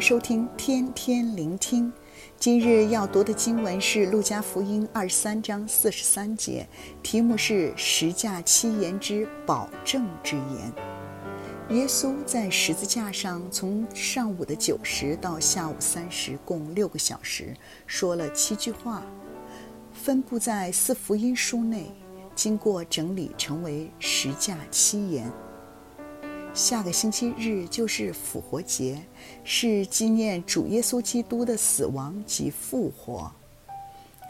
收听天天聆听。今日要读的经文是《路加福音》二十三章四十三节，题目是“十架七言之保证之言”。耶稣在十字架上，从上午的九时到下午三时，共六个小时，说了七句话，分布在四福音书内，经过整理成为十架七言。下个星期日就是复活节，是纪念主耶稣基督的死亡及复活。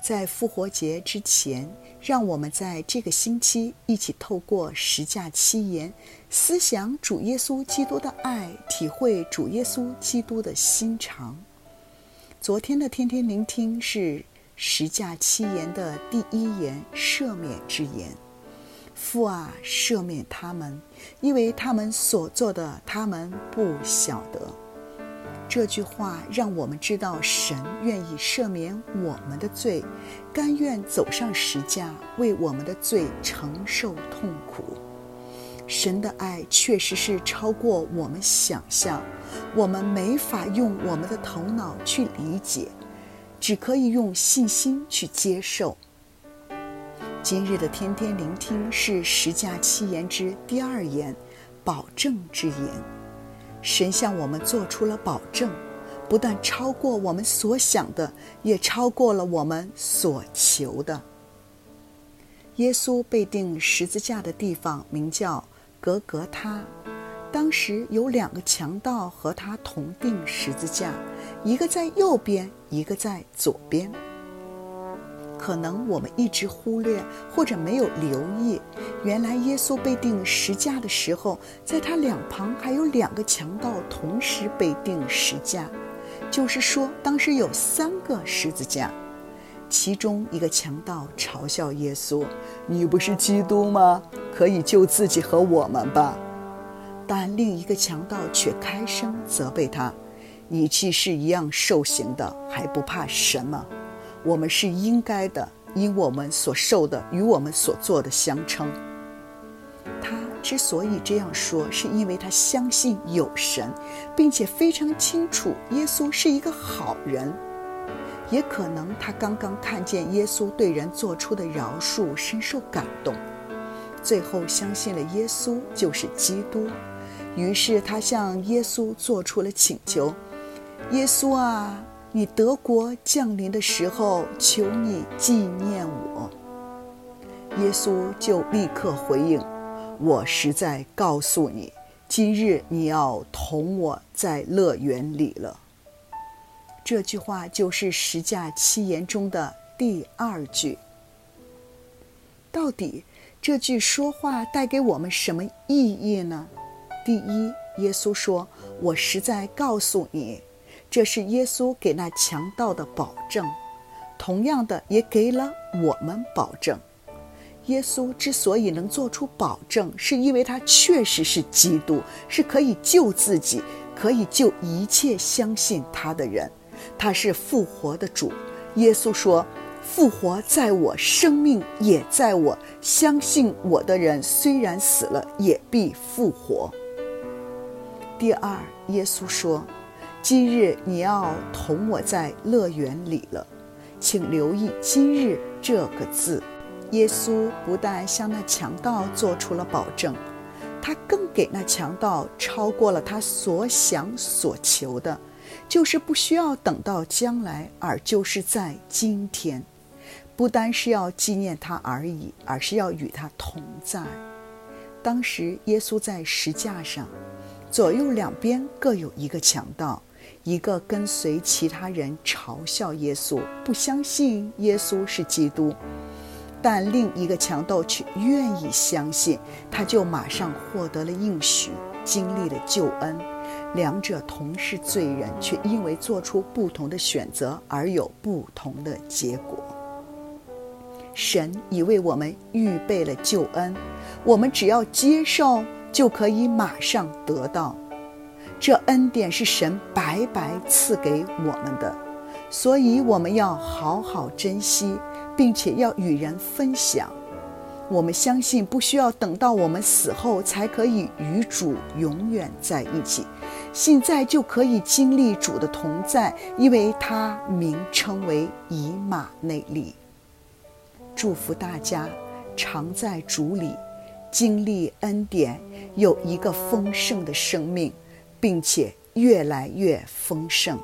在复活节之前，让我们在这个星期一起透过十架七言，思想主耶稣基督的爱，体会主耶稣基督的心肠。昨天的天天聆听是十架七言的第一言——赦免之言。父啊，赦免他们，因为他们所做的，他们不晓得。这句话让我们知道，神愿意赦免我们的罪，甘愿走上十架，为我们的罪承受痛苦。神的爱确实是超过我们想象，我们没法用我们的头脑去理解，只可以用信心去接受。今日的天天聆听是十架七言之第二言，保证之言。神向我们做出了保证，不但超过我们所想的，也超过了我们所求的。耶稣被钉十字架的地方名叫格格他，当时有两个强盗和他同钉十字架，一个在右边，一个在左边。可能我们一直忽略或者没有留意，原来耶稣被钉十架的时候，在他两旁还有两个强盗同时被钉十架，就是说当时有三个十字架。其中一个强盗嘲笑耶稣：“你不是基督吗？可以救自己和我们吧。”但另一个强盗却开声责备他：“你既是一样受刑的，还不怕什么？”我们是应该的，因我们所受的与我们所做的相称。他之所以这样说，是因为他相信有神，并且非常清楚耶稣是一个好人。也可能他刚刚看见耶稣对人做出的饶恕，深受感动，最后相信了耶稣就是基督。于是他向耶稣做出了请求：“耶稣啊！”你德国降临的时候，求你纪念我。耶稣就立刻回应：“我实在告诉你，今日你要同我在乐园里了。”这句话就是十架七言中的第二句。到底这句说话带给我们什么意义呢？第一，耶稣说：“我实在告诉你。”这是耶稣给那强盗的保证，同样的也给了我们保证。耶稣之所以能做出保证，是因为他确实是基督，是可以救自己、可以救一切相信他的人。他是复活的主。耶稣说：“复活在我，生命也在我。相信我的人，虽然死了，也必复活。”第二，耶稣说。今日你要同我在乐园里了，请留意“今日”这个字。耶稣不但向那强盗做出了保证，他更给那强盗超过了他所想所求的，就是不需要等到将来，而就是在今天。不单是要纪念他而已，而是要与他同在。当时耶稣在石架上，左右两边各有一个强盗。一个跟随其他人嘲笑耶稣，不相信耶稣是基督，但另一个强盗却愿意相信，他就马上获得了应许，经历了救恩。两者同是罪人，却因为做出不同的选择而有不同的结果。神已为我们预备了救恩，我们只要接受，就可以马上得到。这恩典是神白白赐给我们的，所以我们要好好珍惜，并且要与人分享。我们相信不需要等到我们死后才可以与主永远在一起，现在就可以经历主的同在，因为他名称为以马内利。祝福大家常在主里经历恩典，有一个丰盛的生命，并且越来越丰盛。